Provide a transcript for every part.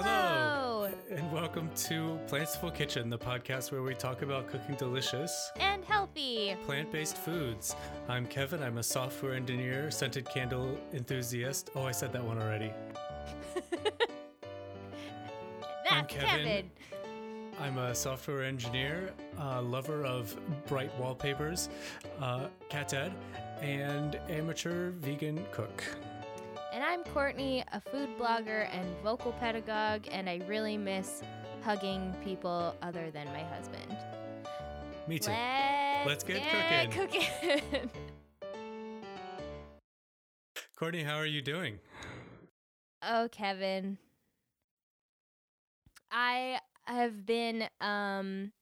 Hello. And welcome to Plantful Kitchen, the podcast where we talk about cooking delicious, And healthy. plant based foods. I'm Kevin. I'm a software engineer, scented candle enthusiast. Oh, I said that one already. That's Kevin. Kevin. I'm a software engineer, uh, lover of bright wallpapers, uh, cat dad, and amateur vegan cook. I'm Courtney, a food blogger and vocal pedagogue, and I really miss hugging people other than my husband. Me too. Let's, Let's get cooking. Courtney, how are you doing? oh, Kevin. I have been um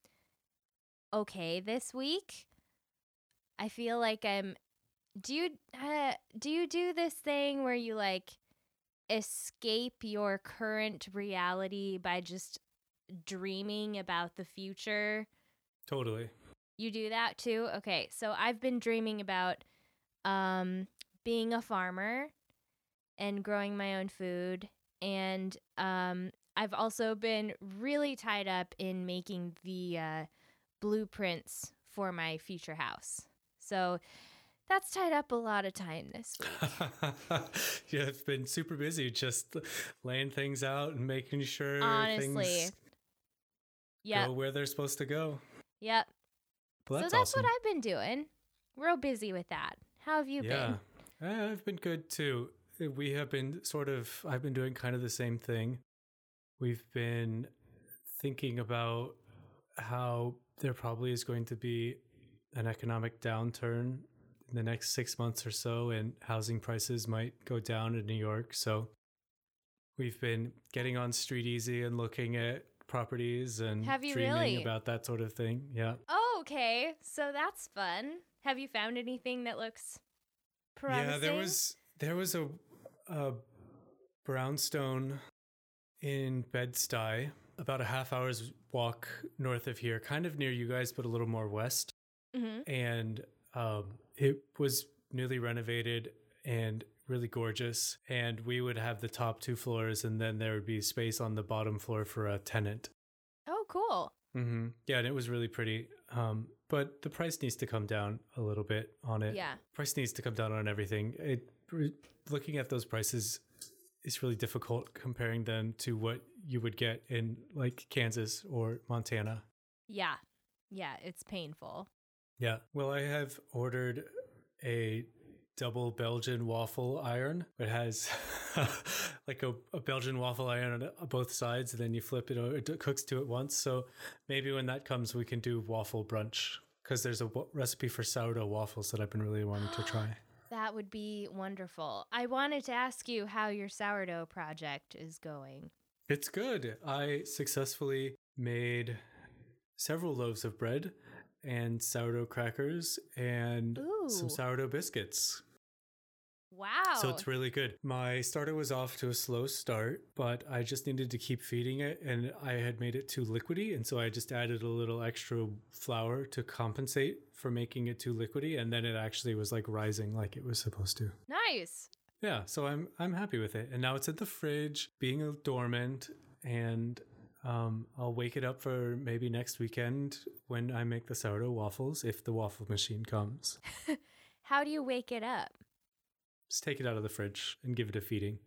okay this week. I feel like I'm do you uh, do you do this thing where you like escape your current reality by just dreaming about the future? Totally. You do that too? Okay. So I've been dreaming about um being a farmer and growing my own food and um I've also been really tied up in making the uh, blueprints for my future house. So that's tied up a lot of time this week. yeah, it's been super busy just laying things out and making sure Honestly. things Yep. go where they're supposed to go. Yep. Well, so that's that's awesome. what I've been doing. Real busy with that. How have you yeah, been? Uh, I've been good too. Uh, We have been sort of. I've been doing kind of the same thing. We've been thinking about how there probably is going to be an economic downturn in the next six months or so, and housing prices might go down in New York. So we've been getting on StreetEasy and looking at properties and Have you dreaming really? about that sort of thing. Yeah. Oh, okay. So that's fun. Have you found anything that looks promising? Yeah, there was there was a, a brownstone in Bed-Stuy, about a half hour's walk north of here, kind of near you guys, but a little more west. Mhm. And um, it was newly renovated and really gorgeous. And we would have the top two floors, and then there would be space on the bottom floor for a tenant. Oh, cool. hmm Yeah, and it was really pretty. Um, but the price needs to come down a little bit on it Yeah. price needs to come down on everything. It looking at those prices is really difficult comparing them to what you would get in like Kansas or Montana. Yeah. Yeah, it's painful. Yeah. Well, I have ordered a double Belgian waffle iron. It has like a, a Belgian waffle iron on both sides, and then you flip it. It cooks two at once. So maybe when that comes, we can do waffle brunch because there's a recipe for sourdough waffles that I've been really wanting to try. That would be wonderful. I wanted to ask you how your sourdough project is going. It's good. I successfully made several loaves of bread and sourdough crackers and some sourdough biscuits. Wow. So it's really good. My starter was off to a slow start, but I just needed to keep feeding it and I had made it too liquidy. And so I just added a little extra flour to compensate for making it too liquidy. And then it actually was like rising like it was supposed to. nice. Yeah, so I'm I'm happy with it. And now it's in the fridge, being a dormant, and um, I'll wake it up for maybe next weekend when I make the sourdough waffles, if the waffle machine comes. How do you wake it up? Just take it out of the fridge and give it a feeding.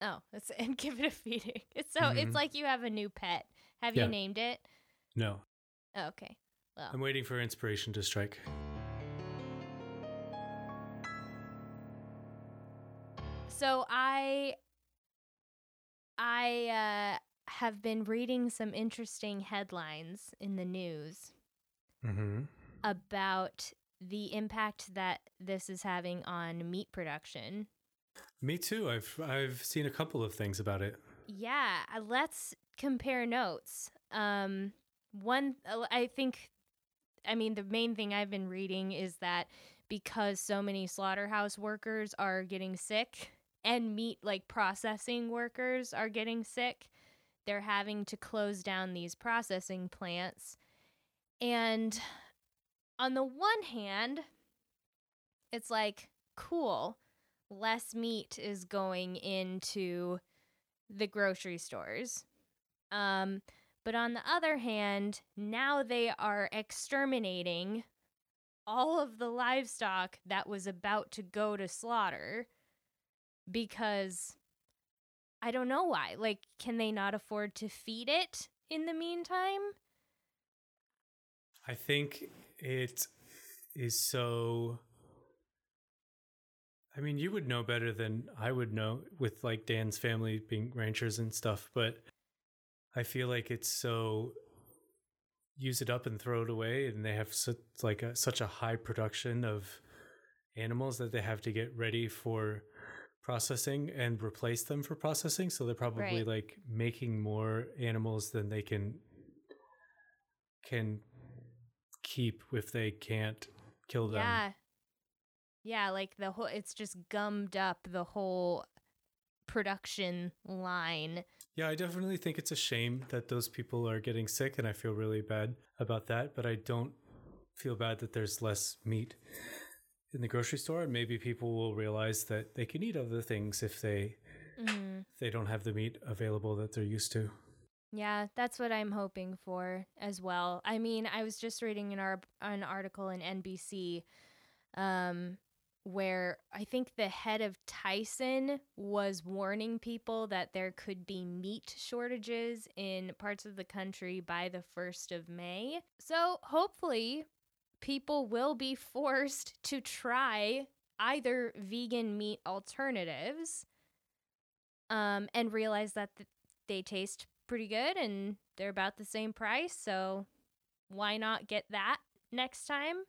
Oh, that's, and give it a feeding. It's so Mhm. it's like you have a new pet. Have Yeah. you named it? No, Oh, okay. Well, I'm waiting for inspiration to strike. so I I uh, have been reading some interesting headlines in the news Mm-hmm. about the impact that this is having on meat production. Me too. I've I've seen a couple of things about it. Yeah, uh, let's compare notes. Um, one, uh, I think, I mean, the main thing I've been reading is that because so many slaughterhouse workers are getting sick and meat like processing workers are getting sick, they're having to close down these processing plants. And on the one hand, it's like, cool, less meat is going into the grocery stores. Um, but on the other hand, now they are exterminating all of the livestock that was about to go to slaughter because I don't know why. Like, can they not afford to feed it in the meantime? I think it is so. I mean, you would know better than I would know with like Dan's family being ranchers and stuff, but I feel like it's so use it up and throw it away, and they have such like a, such a high production of animals that they have to get ready for processing and replace them for processing. So they're probably Right. like making more animals than they can can keep if they can't kill them. Yeah. Yeah, like the whole it's just gummed up the whole production line. Yeah, I definitely think it's a shame that those people are getting sick, and I feel really bad about that. But I don't feel bad that there's less meat in the grocery store, and maybe people will realize that they can eat other things if they Mhm. if they don't have the meat available that they're used to. Yeah, that's what I'm hoping for as well. I mean, I was just reading an, ar- an article in NBC um, where I think the head of Tyson was warning people that there could be meat shortages in parts of the country by the 1st of May. So hopefully, people will be forced to try either vegan meat alternatives um, and realize that th- they taste pretty good and they're about the same price. So why not get that next time?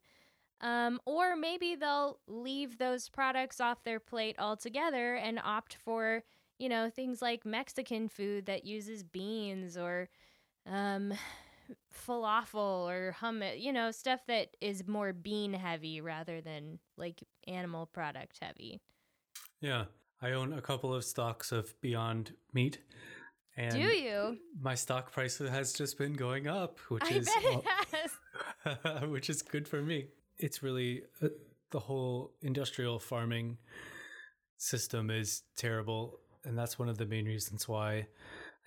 Um, or maybe they'll leave those products off their plate altogether and opt for, you know, things like Mexican food that uses beans or um, falafel or hummus, you know, stuff that is more bean heavy rather than like animal product heavy. Yeah, I own a couple of stocks of Beyond Meat, and Do you? my stock price has just been going up, which I is bet it has. which is good for me. It's really uh, the whole industrial farming system is terrible, and that's one of the main reasons why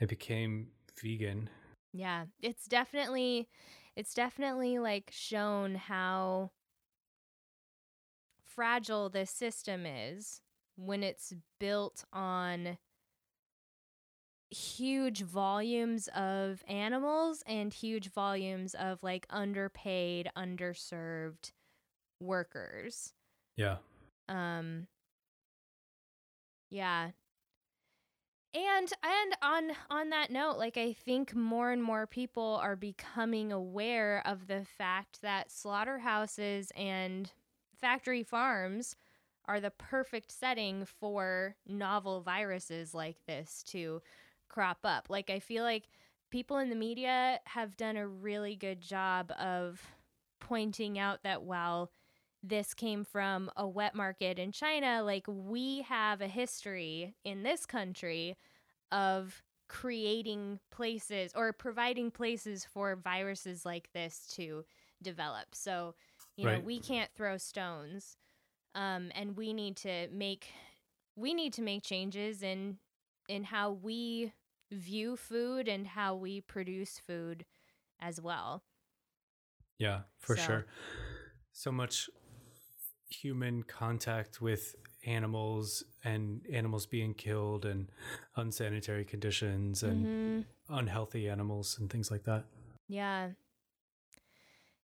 I became vegan. Yeah, it's definitely it's definitely like shown how fragile this system is when it's built on huge volumes of animals and huge volumes of like underpaid, underserved workers. Yeah, Um yeah. And and on on that note, like I think more and more people are becoming aware of the fact that slaughterhouses and factory farms are the perfect setting for novel viruses like this to crop up. Like I feel like people in the media have done a really good job of pointing out that while this came from a wet market in China, like we have a history in this country of creating places or providing places for viruses like this to develop. So, you know, we can't throw stones. Um, and we need to make we need to make changes in in how we view food and how we produce food as well. yeah, for So- sure. So much human contact with animals and animals being killed and unsanitary conditions and Mhm. unhealthy animals and things like that. Yeah.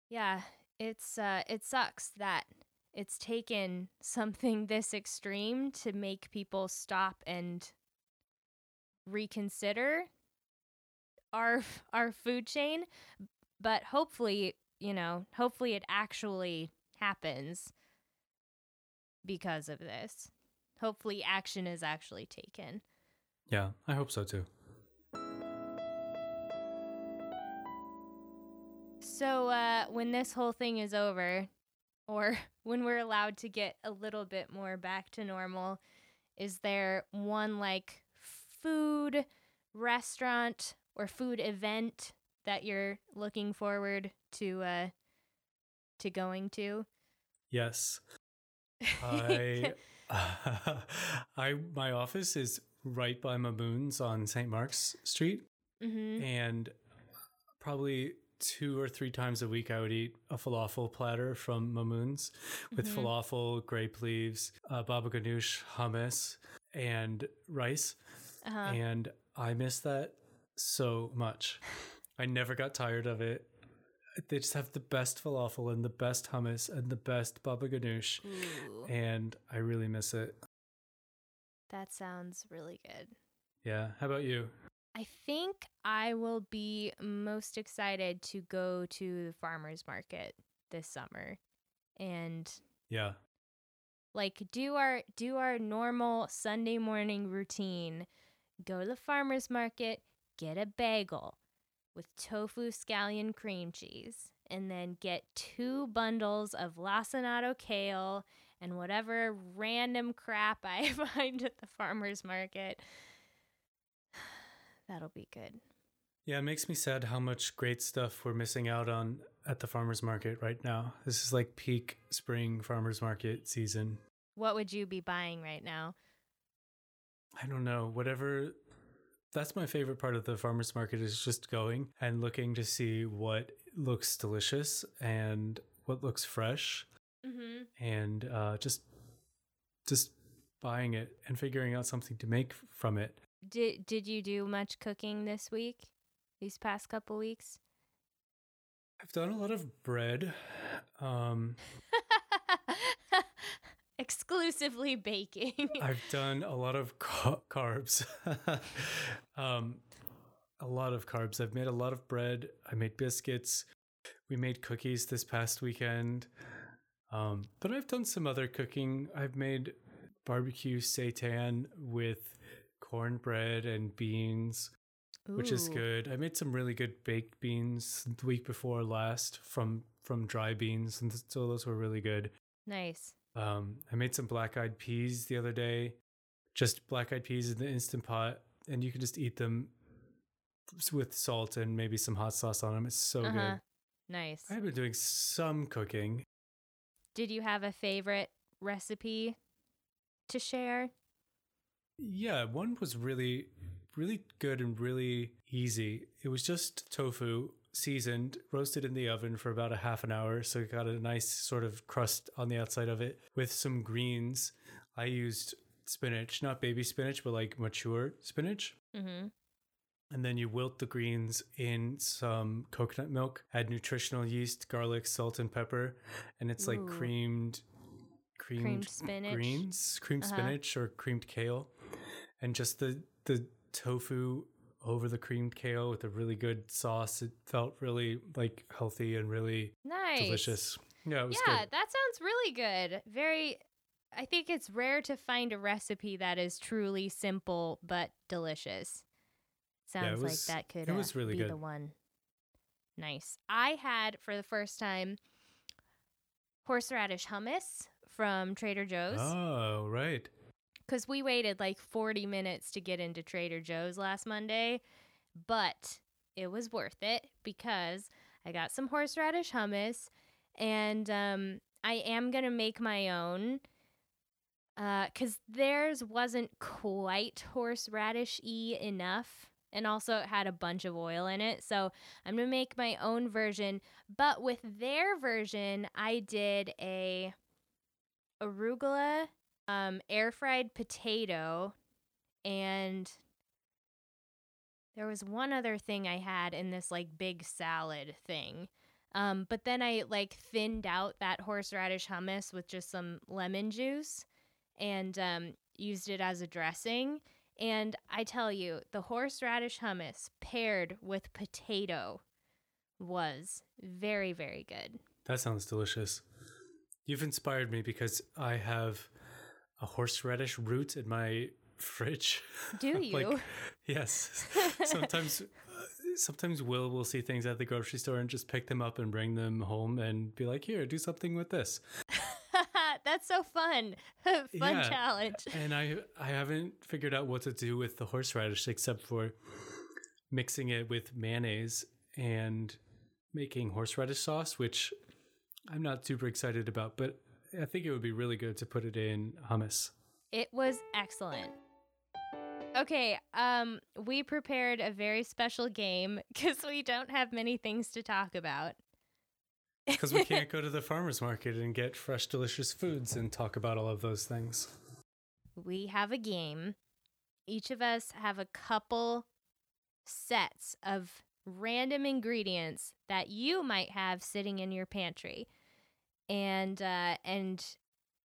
Yeah, it's uh it sucks that it's taken something this extreme to make people stop and reconsider our our food chain, but hopefully, you know, hopefully it actually happens because of this. Hopefully action is actually taken. Yeah, I hope so too. So, uh, when this whole thing is over, or when we're allowed to get a little bit more back to normal, is there one like food restaurant or food event that you're looking forward to uh, to going to? Yes. I I my office is right by Mamoun's on St. Mark's Street. Mm-hmm. And probably two or three times a week, I would eat a falafel platter from Mamoun's with Mhm. falafel, grape leaves, uh, baba ganoush, hummus, and rice. Uh-huh. And I miss that so much. I never got tired of it. They just have the best falafel and the best hummus and the best baba ganoush. Ooh, And I really miss it. that sounds really good. Yeah. How about you? I think I will be most excited to go to the farmers market this summer and Yeah. like do our do our normal Sunday morning routine. Go to the farmers market, get a bagel with tofu scallion cream cheese, and then get two bundles of lacinato kale and whatever random crap I find at the farmers market. That'll be good. Yeah, it makes me sad how much great stuff we're missing out on at the farmers market right now. This is like peak spring farmers market season. What would you be buying right now? I don't know, whatever that's my favorite part of the farmers market is just going and looking to see what looks delicious and what looks fresh Mm-hmm. and uh, just just buying it and figuring out something to make from it. Did Did you do much cooking this week? These past couple weeks? I've done a lot of bread. Um, Exclusively baking. I've done a lot of ca- carbs. um, a lot of carbs. I've made a lot of bread. I made biscuits. We made cookies this past weekend. Um, but I've done some other cooking. I've made barbecue seitan with cornbread and beans, which is good. I made some really good baked beans the week before last from from dry beans, and so those were really good. Nice. Um, I made some black eyed peas the other day, just black eyed peas in the instant pot, and you can just eat them with salt and maybe some hot sauce on them. It's so Uh-huh. good. Nice. I've been doing some cooking. Did you have a favorite recipe to share? Yeah, one was really, really good and really easy. It was just tofu seasoned, roasted in the oven for about a half an hour. So it got a nice sort of crust on the outside of it with some greens. I used spinach, not baby spinach, but like mature spinach. Mm-hmm. And then you wilt the greens in some coconut milk, add nutritional yeast, garlic, salt, and pepper. And it's like Ooh. creamed, creamed, Creamed spinach. greens, creamed Uh-huh. spinach or creamed kale. And just the, the tofu over the creamed kale with a really good sauce. It felt really like healthy and really Nice. delicious. Yeah, it was yeah, good. that sounds really good. Very I think it's rare to find a recipe that is truly simple but delicious. Yeah, Sounds was- like that could it was uh, really be the one. Nice. I had for the first time horseradish hummus from Trader Joe's Oh, right. Because we waited like 40 minutes to get into Trader Joe's last Monday, but it was worth it because I got some horseradish hummus and um, I am going to make my own because theirs wasn't quite horseradish y enough. And also, it had a bunch of oil in it. So, I'm to make my own version. But with their version, I did a arugula um, air fried potato, and there was one other thing I had in this like big salad thing. Um, but then I like thinned out that horseradish hummus with just some lemon juice and um, used it as a dressing. And I tell you, the horseradish hummus paired with potato was very, very good. That sounds delicious. You've inspired me because I have a horseradish root in my fridge. Do you? like, yes. Sometimes, uh, sometimes Will will see things at the grocery store and just pick them up and bring them home and be like, "Here, do something with this." That's so fun. fun Yeah. challenge. And I, I haven't figured out what to do with the horseradish except for mixing it with mayonnaise and making horseradish sauce, which I'm not super excited about, but I think it would be really good to put it in hummus. It was excellent. Okay, um we prepared a very special game cuz we don't have many things to talk about. Because we can't go to the farmer's market and get fresh, delicious foods and talk about all of those things. we have a game. Each of us have a couple sets of random ingredients that you might have sitting in your pantry. And uh and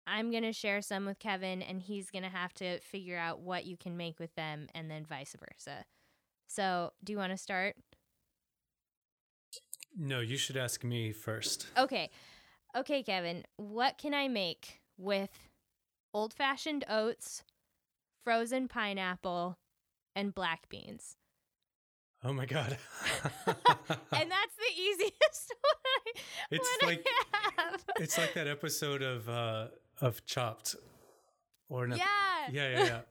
I'm going to share some with Kevin and he's going to have to figure out what you can make with them and then vice versa. So, do you want to start? No, you should ask me first. Okay. Okay, Kevin, what can I make with old fashioned oats, frozen pineapple, and black beans? Oh my god. and that's the easiest one. I- It's like- I. it's like that episode of uh of Chopped. Or not. yeah. Yeah, yeah, yeah.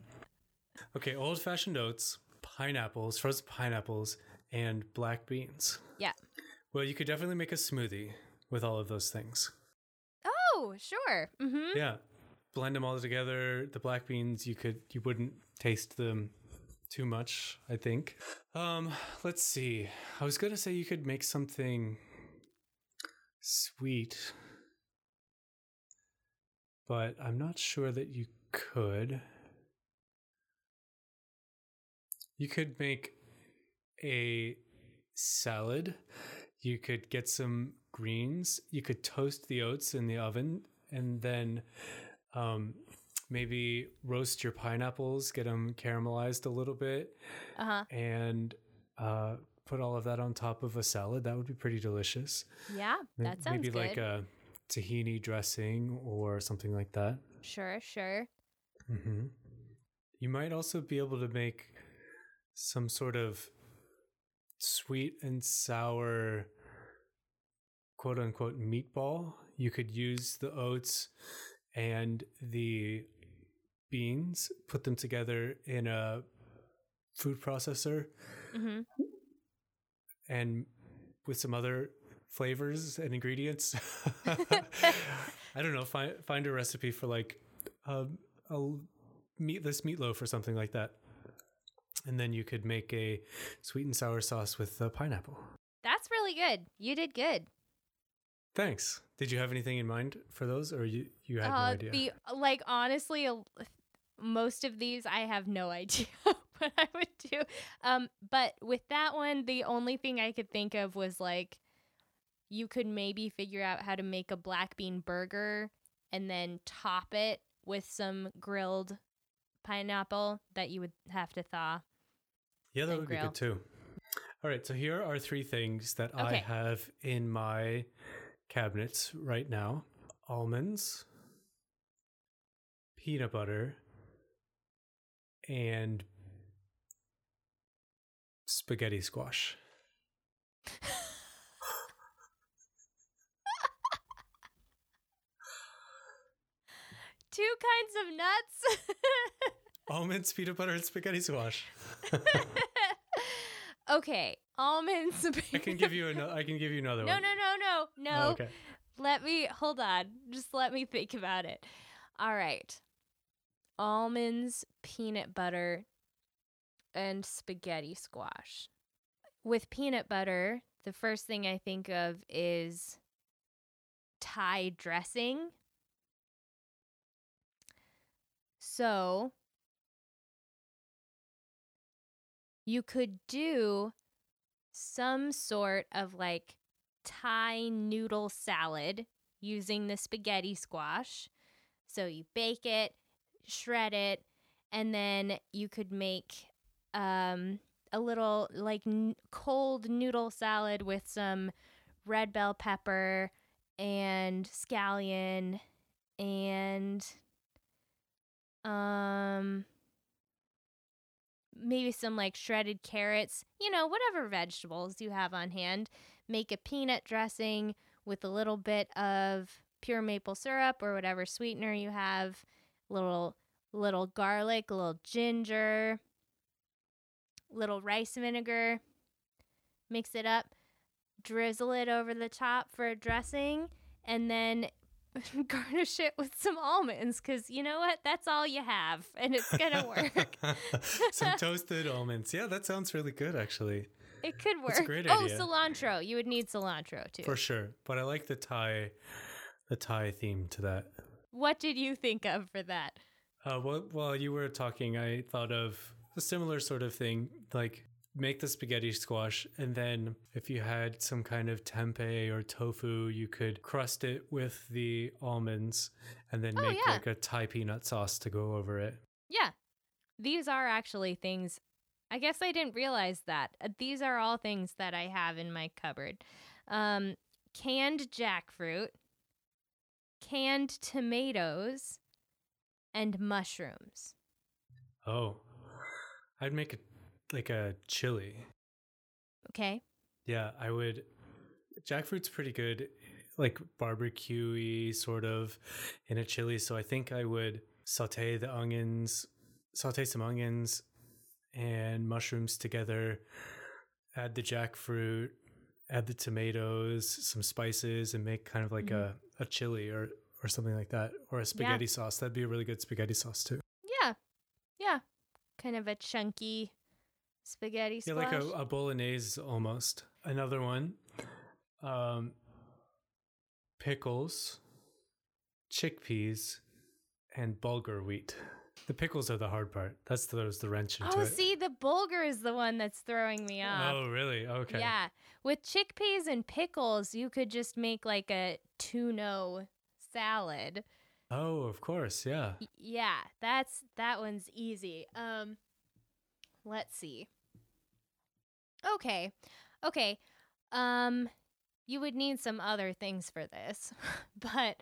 Okay, old fashioned oats, pineapples, frozen pineapples, and black beans. Yeah. Well, you could definitely make a smoothie with all of those things. Oh, sure. Mm-hmm. Yeah. Blend them all together. The black beans, you could you wouldn't taste them too much, I think. Um, let's see. I was gonna say you could make something sweet. But I'm not sure that you could. You could make a salad. You could get some greens. You could toast the oats in the oven and then um, maybe roast your pineapples, get them caramelized a little bit, Uh-huh. and uh, put all of that on top of a salad. That would be pretty delicious. Yeah, that sounds maybe good. like a tahini dressing or something like that. Sure, sure. hmm You might also be able to make some sort of sweet and sour quote unquote meatball. You could use the oats and the beans, put them together in a food processor Mm-hmm. and with some other flavors and ingredients. I don't know. Find find a recipe for like um, a meatless meatloaf or something like that, and then you could make a sweet and sour sauce with uh, pineapple. That's really good. You did good. Thanks. Did you have anything in mind for those, or you you had no Uh, idea? the like honestly, most of these I have no idea what I would do. Um, but with that one, the only thing I could think of was like you could maybe figure out how to make a black bean burger and then top it with some grilled pineapple that you would have to thaw. yeah, that would be good too. All right, so here are three things that I have in my cabinets right now: almonds, peanut butter, and spaghetti squash. Two kinds of nuts. Almonds, peanut butter, and spaghetti squash. okay, almonds. I can give you another. I can give you another No, one. no, no, no, no. Oh, okay. Let me hold on. Just let me think about it. All right. Almonds, peanut butter, and spaghetti squash. With peanut butter, the first thing I think of is Thai dressing. So you could do some sort of like Thai noodle salad using the spaghetti squash. So you bake it, shred it, and then you could make um, a little like n- cold noodle salad with some red bell pepper and scallion and um maybe some like shredded carrots, you know, whatever vegetables you have on hand. Make a peanut dressing with a little bit of pure maple syrup or whatever sweetener you have, little little garlic, a little ginger, little rice vinegar. Mix it up, drizzle it over the top for a dressing, and then garnish it with some almonds because you know what? That's all you have, and it's gonna work. some toasted almonds. Yeah, that sounds really good, actually. It could work. Great oh, idea. cilantro. You would need cilantro too. For sure. But I like the Thai, the Thai theme to that. What did you think of for that? Uh, well, while you were talking, I thought of a similar sort of thing, like make the spaghetti squash, and then if you had some kind of tempeh or tofu, you could crust it with the almonds, and then Oh, make yeah. like a Thai peanut sauce to go over it. Yeah. These are actually things I guess I didn't realize that. Uh, These are all things that I have in my cupboard. Um canned jackfruit, canned tomatoes, and mushrooms. Oh, I'd make it like a chili. Okay? Yeah, I would. Jackfruit's pretty good, like barbecue sort of in a chili. So I think I would saute the onions, saute some onions and mushrooms together, add the jackfruit, add the tomatoes, some spices, and make kind of like mm-hmm. a, a chili or, or something like that, or a spaghetti sauce. That'd be a really good spaghetti sauce too. Yeah. Yeah. Kind of a chunky spaghetti Yeah, squash. like a, a bolognese almost. Another one. Um, pickles, chickpeas, and bulgur wheat. The pickles are the hard part. That's the, those the wrench into oh, it. see, the bulgur is the one that's throwing me off. Oh, really? Okay. Yeah. With chickpeas and pickles, you could just make like a tuno salad. Oh, of course. Yeah. Yeah, that's that one's easy. Um let's see. Okay. Okay. Um you would need some other things for this. but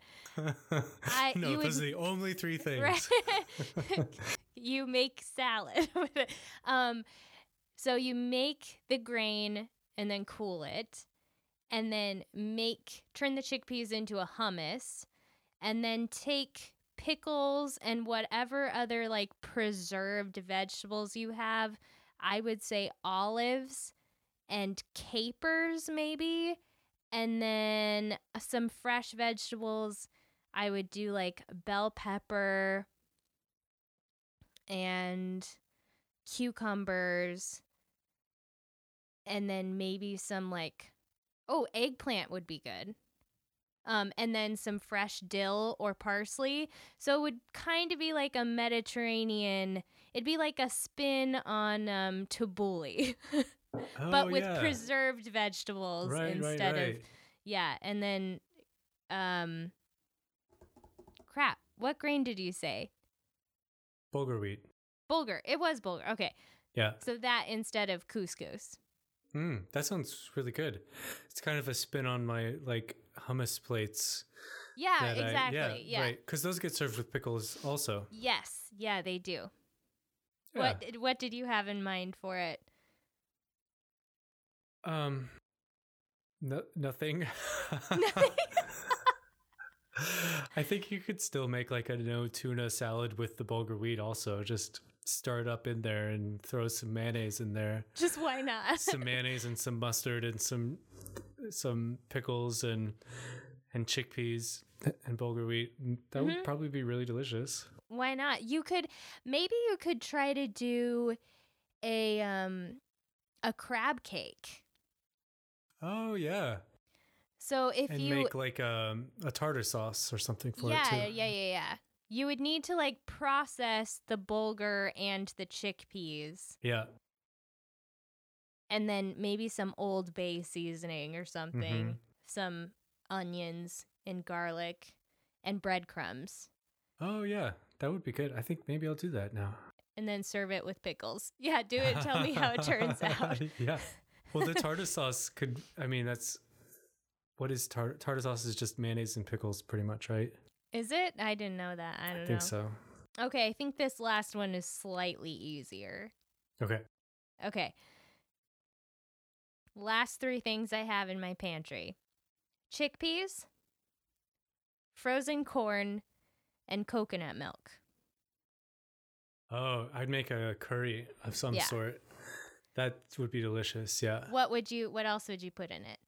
I- no, you those would- are the only three things. Right. you make salad. Um, so you make the grain and then cool it, and then make turn the chickpeas into a hummus, and then take pickles and whatever other like preserved vegetables you have. I would say olives and capers maybe, and then some fresh vegetables. I would do like bell pepper and cucumbers and then maybe some like oh, eggplant would be good. Um, and then some fresh dill or parsley. So it would kind of be like a Mediterranean. It'd be like a spin on um, tabbouleh, but Oh, with yeah. preserved vegetables right, right, instead right. of yeah. And then, um, crap. What grain did you say? Bulgur wheat. Bulgur. It was bulgur. Okay. Yeah. So that instead of couscous. Mm, that sounds really good. It's kind of a spin on my like hummus plates. Yeah, that I- exactly. yeah. Right. Because those get served with pickles also. Yes. Yeah, they do. Yeah. What did- what did you have in mind for it? Um, no, nothing. Nothing? I think you could still make like a no tuna salad with the bulgur wheat. Also, just start up in there and throw some mayonnaise in there, Just why not? some mayonnaise and some mustard and some some pickles and and chickpeas and bulgur wheat. That Mhm. would probably be really delicious. why not? You could maybe you could try to do a um a crab cake. Oh yeah, So if and you make like um, a tartar sauce or something for yeah, it too. yeah, yeah, yeah. You would need to like process the bulgur and the chickpeas Yeah. And then maybe some old bay seasoning or something, Mhm. some onions and garlic and breadcrumbs. Oh yeah, that would be good. I think maybe I'll do that now. And then serve it with pickles. Yeah, do it. Tell me how it turns out. yeah. Well, the tartar sauce could. I mean, that's what is tartar tartar sauce is just mayonnaise and pickles, pretty much, right? Is it? I didn't know that. I don't I know. think so. Okay, I think this last one is slightly easier. Okay. Okay. Last three things I have in my pantry chickpeas, frozen corn, and coconut milk. Oh, I'd make a curry of some Yeah. sort. That would be delicious. Yeah. What would you, what else would you put in it?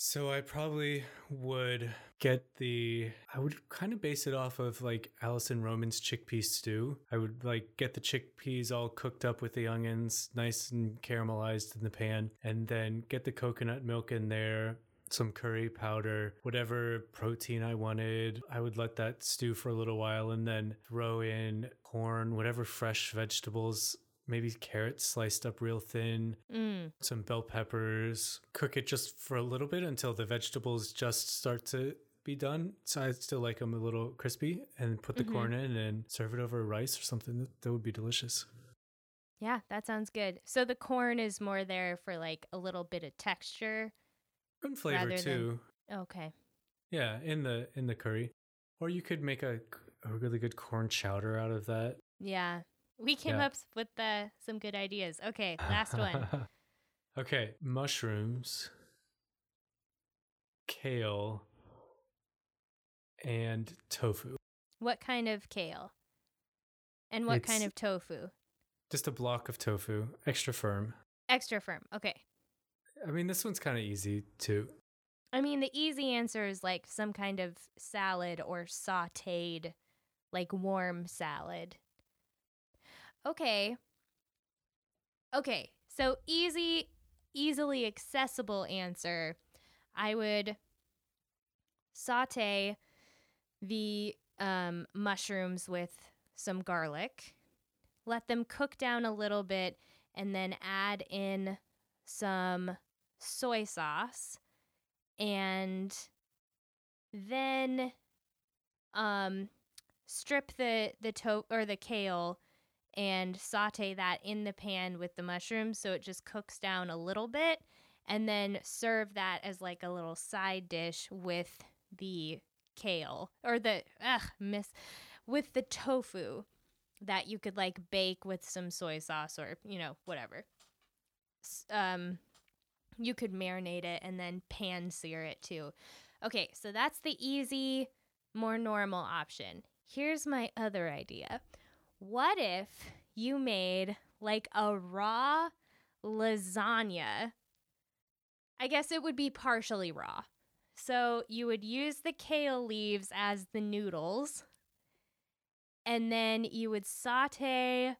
So I probably would get the I would kind of base it off of like Alison Roman's chickpea stew. I would like get the chickpeas all cooked up with the onions, nice and caramelized in the pan, and then get the coconut milk in there, some curry powder, whatever protein I wanted. I would let that stew for a little while and then throw in corn, whatever fresh vegetables maybe carrots sliced up real thin, Mm. some bell peppers. Cook it just for a little bit until the vegetables just start to be done. So I still like them a little crispy and put the Mhm. corn in and serve it over rice or something. That, that would be delicious. Yeah, that sounds good. So the corn is more there for like a little bit of texture. And flavor Rather than- too. Okay. Yeah, in the in the curry. Or you could make a, a really good corn chowder out of that. Yeah. We came Yeah. up with uh, some good ideas. Okay, last one. okay, mushrooms, kale, and tofu. What kind of kale? And what kind of tofu? Just a block of tofu, extra firm. Extra firm. Okay. I mean, this one's kind of easy too. I mean, the easy answer is like some kind of salad or sauteed, like warm salad. Okay. Okay. So easy, easily accessible answer. I would saute the um, mushrooms with some garlic, let them cook down a little bit, and then add in some soy sauce and then um strip the the to or the kale and saute that in the pan with the mushrooms so it just cooks down a little bit and then serve that as like a little side dish with the kale or the ugh miss with the tofu that you could like bake with some soy sauce or you know whatever um you could marinate it and then pan sear it too. Okay, so that's the easy, more normal option. Here's my other idea. What if you made like a raw lasagna? I guess it would be partially raw. So you would use the kale leaves as the noodles, and then you would saute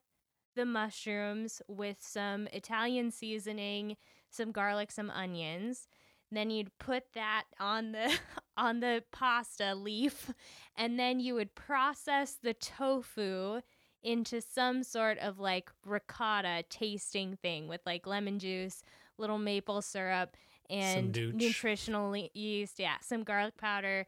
the mushrooms with some Italian seasoning some garlic, some onions. Then you'd put that on the on the pasta leaf and then you would process the tofu into some sort of like ricotta tasting thing with like lemon juice, little maple syrup and nutritional le- yeast, yeah, some garlic powder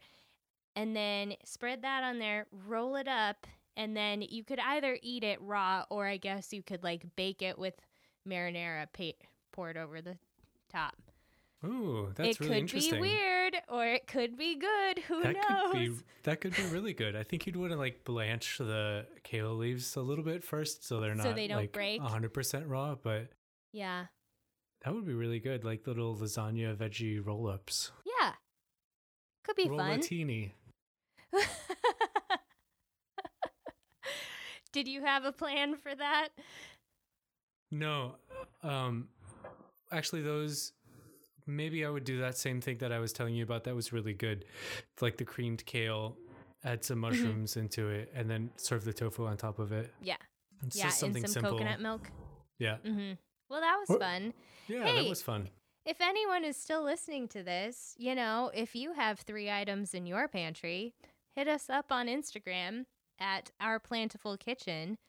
and then spread that on there, roll it up and then you could either eat it raw or I guess you could like bake it with marinara pa- poured over the top. Ooh, that's it really interesting. It could be weird or it could be good. Who that knows? could be that could be really good. I think you'd want to like blanch the kale leaves a little bit first, so they're not So they don't like break? hundred percent raw. But yeah. that would be really good, like little lasagna veggie roll ups. Yeah. Could be fun. Rollatini. Did you have a plan for that? No, um, actually, those maybe I would do that same thing that I was telling you about. That was really good, like the creamed kale. Add some Mm-hmm. mushrooms into it, and then serve the tofu on top of it. Yeah. It's yeah, just something and some simple. coconut milk. Yeah, hmm Well, that was Or- fun. yeah, Hey. that was fun. If anyone is still listening to this, you know, if you have three items in your pantry, hit us up on Instagram at our Plantful Kitchen.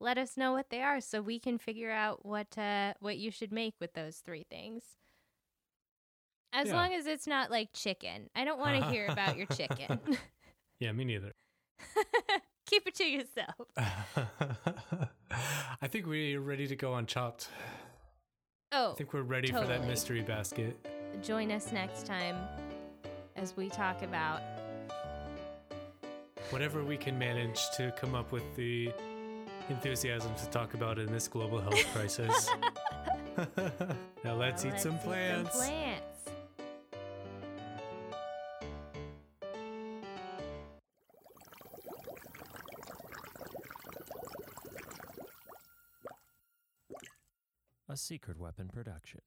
Let us know what they are so we can figure out what uh, what you should make with those three things. As Yeah. long as it's not like chicken. I don't want to hear about your chicken. Yeah, me neither. Keep it to yourself. I think we're ready to go on Chopped. Oh, I think we're ready for that mystery basket. join us next time as we talk about Whatever we can manage to come up with the enthusiasm to talk about in this global health crisis. now let's Now eat some let's plants. plants. Secret Weapon production.